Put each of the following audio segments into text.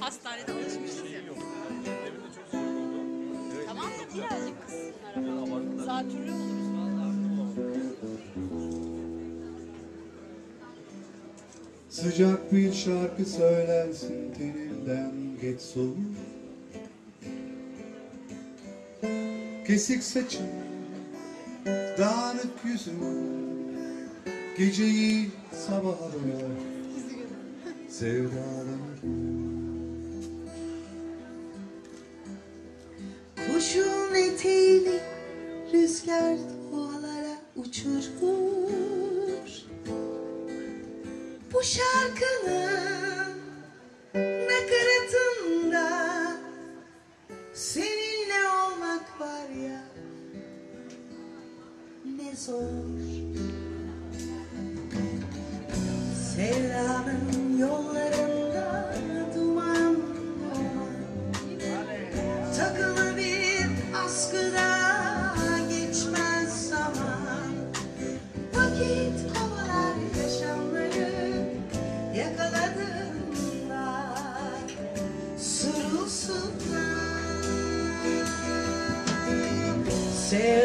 Hastanede alışmışız ya. Tamam da birazcık kıssınlar ama. Zatürre oluruz. Sıcak bir şarkı söylersin teninden geç soğur Kesik saçın, dağınık yüzün Geceyi sabaha boyar Sevdalanır Kuşun eteğini rüzgar dağlara uçurur. Bu şarkının zor Sevdanın yollarında duman Takılı bir askıda geçmez zaman Vakit kovalar yaşamları yakaladığında Sırılsıklam Sevdanın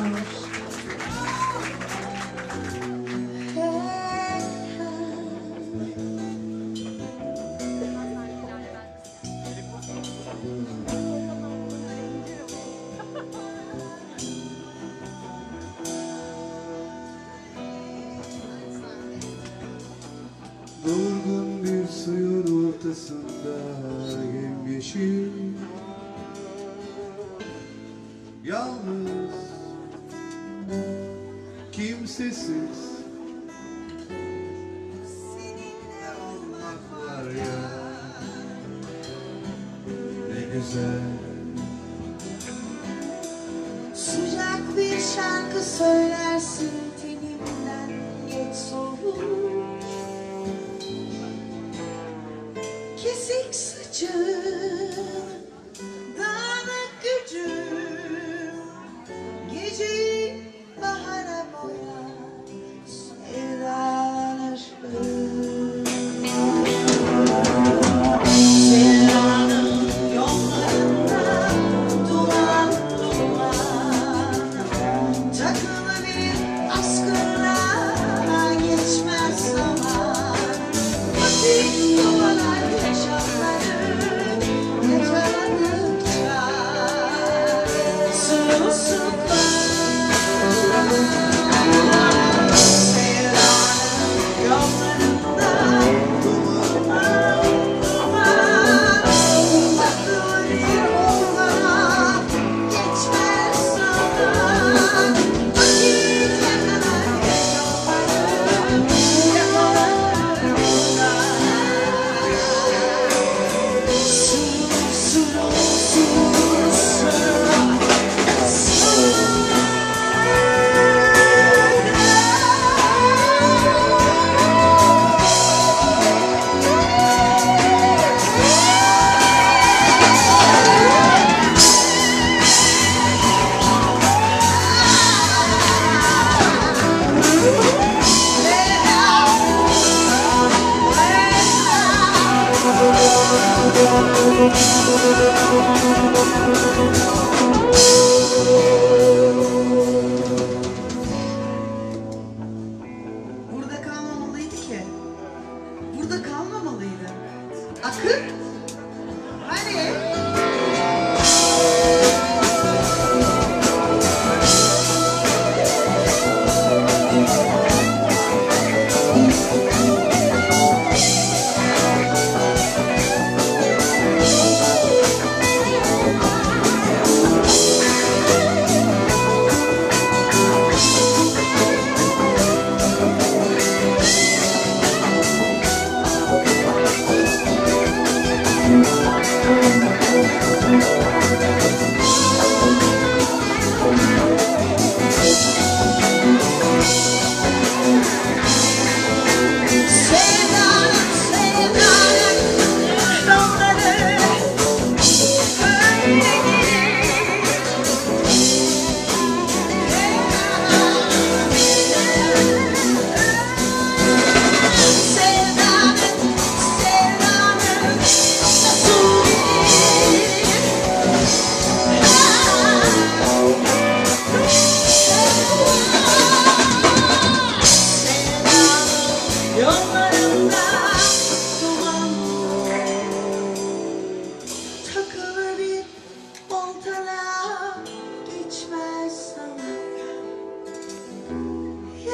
Onur. Durgun bir suyun ortasında yemyeşil Kimsesiz Seninle olmak var ya. Ne güzel. Sıcak bir şarkı söylersin tenimden geç soğur. Kesik saçın, Thank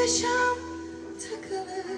Paşam takılı